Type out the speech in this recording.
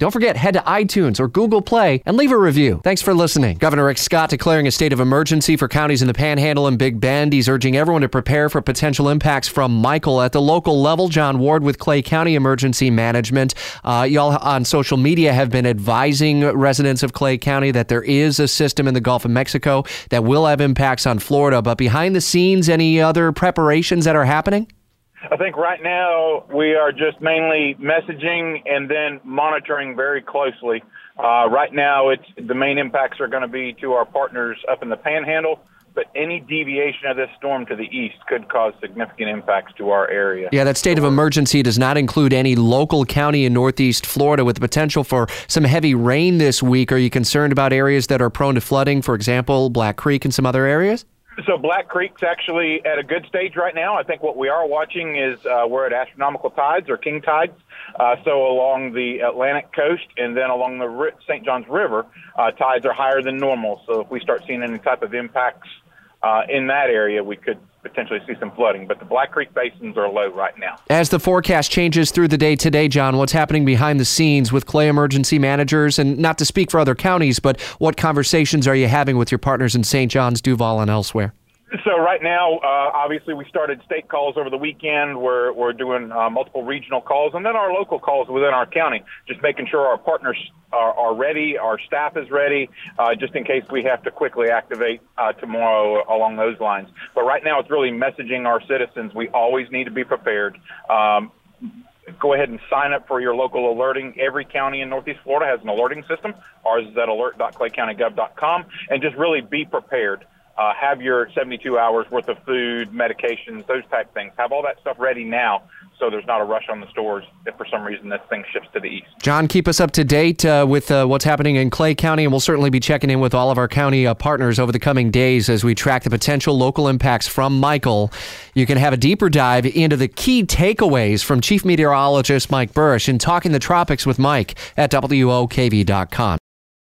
Don't forget, head to iTunes or Google Play and leave a review. Thanks for listening. Governor Rick Scott declaring a state of emergency for counties in the Panhandle and Big Bend. He's urging everyone to prepare for potential impacts from Michael at the local level. John Ward with Clay County Emergency Management. Uh, y'all on social media have been advising residents of Clay County that there is a system in the Gulf of Mexico that will have impacts on Florida. But behind the scenes, any other preparations that are happening? I think right now we are just mainly messaging and then monitoring very closely. Uh, right now, it's the main impacts are going to be to our partners up in the Panhandle, but any deviation of this storm to the east could cause significant impacts to our area. Yeah, that state of emergency does not include any local county in Northeast Florida with the potential for some heavy rain this week. Are you concerned about areas that are prone to flooding, for example, Black Creek and some other areas? So Black Creek's actually at a good stage right now. I think what we are watching is uh, we're at astronomical tides or king tides. Uh, so along the Atlantic coast and then along the St. Johns River, uh, tides are higher than normal. So if we start seeing any type of impacts uh, in that area, we could potentially see some flooding. But the Black Creek basins are low right now. As the forecast changes through the day today, John, what's happening behind the scenes with Clay emergency managers? And not to speak for other counties, but what conversations are you having with your partners in St. John's, Duval, and elsewhere? So right now, uh, obviously, we started state calls over the weekend. We're we're doing uh, multiple regional calls, and then our local calls within our county. Just making sure our partners are, are ready, our staff is ready, uh, just in case we have to quickly activate uh, tomorrow along those lines. But right now, it's really messaging our citizens. We always need to be prepared. Um, go ahead and sign up for your local alerting. Every county in Northeast Florida has an alerting system. Ours is at alert.claycountygov.com, and just really be prepared uh, have your 72 hours worth of food, medications, those type things. Have all that stuff ready now so there's not a rush on the stores if for some reason this thing shifts to the east. John, keep us up to date uh, with uh, what's happening in Clay County, and we'll certainly be checking in with all of our county uh, partners over the coming days as we track the potential local impacts from Michael. You can have a deeper dive into the key takeaways from Chief Meteorologist Mike Buresh in Talking the Tropics with Mike at WOKV.com.